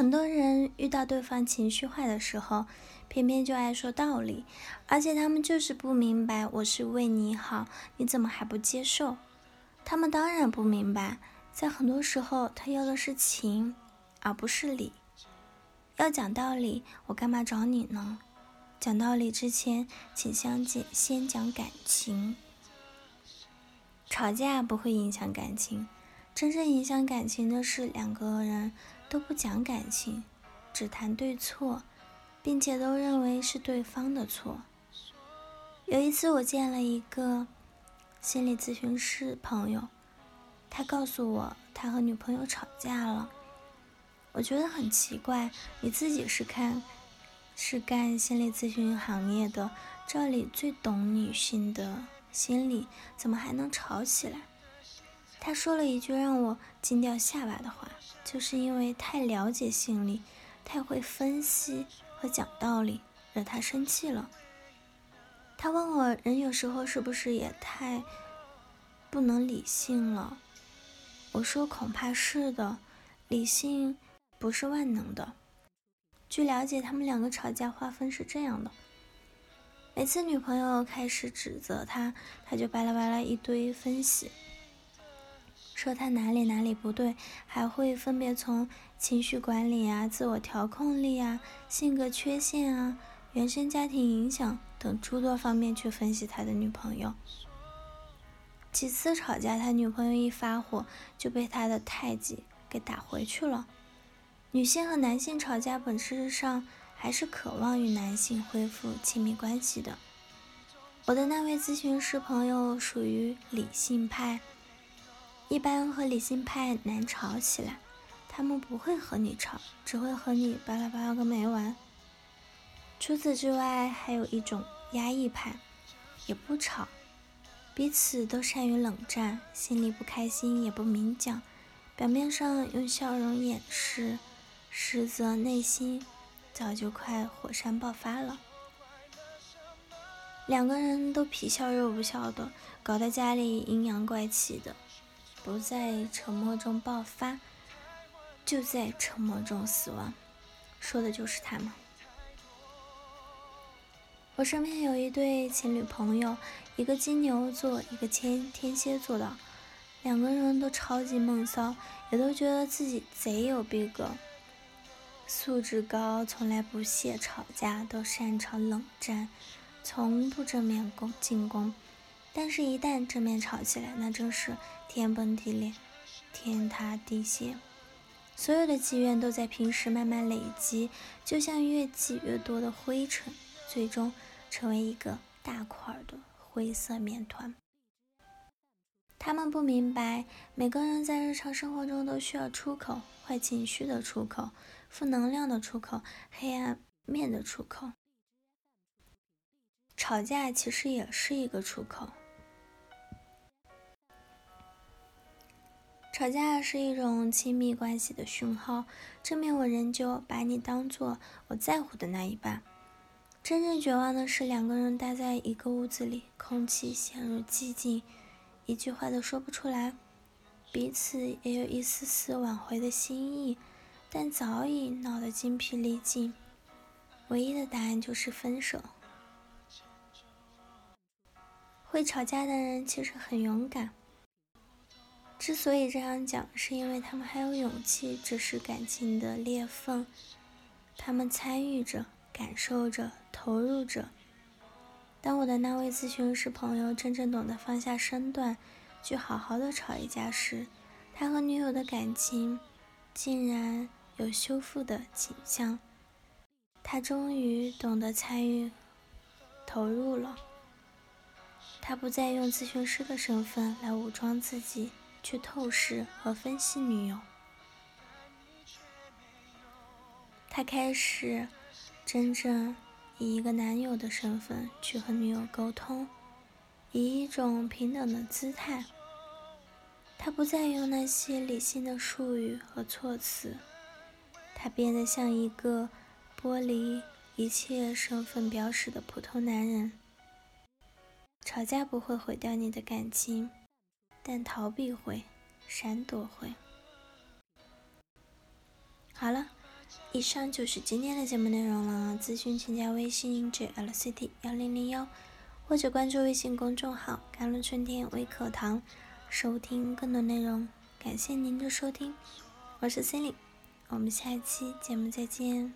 很多人遇到对方情绪化的时候，偏偏就爱说道理，而且他们就是不明白我是为你好，你怎么还不接受？他们当然不明白，在很多时候他要的是情，而不是理。要讲道理，我干嘛找你呢？讲道理之前，请相见先讲感情。吵架不会影响感情，真正影响感情的是两个人都不讲感情，只谈对错，并且都认为是对方的错。有一次，我见了一个心理咨询师朋友，他告诉我他和女朋友吵架了。我觉得很奇怪，你自己是看。是干心理咨询行业的，这里最懂女性的心理，怎么还能吵起来？他说了一句让我惊掉下巴的话，就是因为太了解心理，太会分析和讲道理，惹他生气了。他问我，人有时候是不是也太不能理性了？我说恐怕是的，理性不是万能的。据了解，他们两个吵架划分是这样的：每次女朋友开始指责他，他就巴拉巴拉一堆分析，说他哪里哪里不对，还会分别从情绪管理啊、自我调控力啊、性格缺陷啊、原生家庭影响等诸多方面去分析他的女朋友。几次吵架，他女朋友一发火就被他的太极给打回去了。女性和男性吵架，本质上还是渴望与男性恢复亲密关系的。我的那位咨询师朋友属于理性派，一般和理性派难吵起来，他们不会和你吵，只会和你巴拉巴拉个没完。除此之外，还有一种压抑派，也不吵，彼此都善于冷战，心里不开心也不明讲，表面上用笑容掩饰。实则内心早就快火山爆发了，两个人都皮笑肉不笑的，搞得家里阴阳怪气的，不在沉默中爆发，就在沉默中死亡，说的就是他们。我身边有一对情侣朋友，一个金牛座，一个天天蝎座的，两个人都超级闷骚，也都觉得自己贼有逼格。素质高，从来不屑吵架，都擅长冷战，从不正面攻进攻。但是，一旦正面吵起来，那真是天崩地裂，天塌地陷。所有的积怨都在平时慢慢累积，就像越积越多的灰尘，最终成为一个大块的灰色面团。他们不明白，每个人在日常生活中都需要出口，坏情绪的出口。负能量的出口，黑暗面的出口。吵架其实也是一个出口。吵架是一种亲密关系的讯号，正面我仍旧把你当做我在乎的那一半。真正绝望的是，两个人待在一个屋子里，空气陷入寂静，一句话都说不出来，彼此也有一丝丝挽回的心意。但早已闹得精疲力尽，唯一的答案就是分手。会吵架的人其实很勇敢，之所以这样讲，是因为他们还有勇气直视感情的裂缝，他们参与着、感受着、投入着。当我的那位咨询师朋友真正懂得放下身段，去好好的吵一架时，他和女友的感情竟然。有修复的倾向，他终于懂得参与、投入了。他不再用咨询师的身份来武装自己，去透视和分析女友。他开始真正以一个男友的身份去和女友沟通，以一种平等的姿态。他不再用那些理性的术语和措辞。他变得像一个剥离一切身份标识的普通男人。吵架不会毁掉你的感情，但逃避会，闪躲会。好了，以上就是今天的节目内容了。咨询请加微信 jlct 幺零零幺，或者关注微信公众号“甘露春天微课堂”，收听更多内容。感谢您的收听，我是 Cindy，我们下一期节目再见。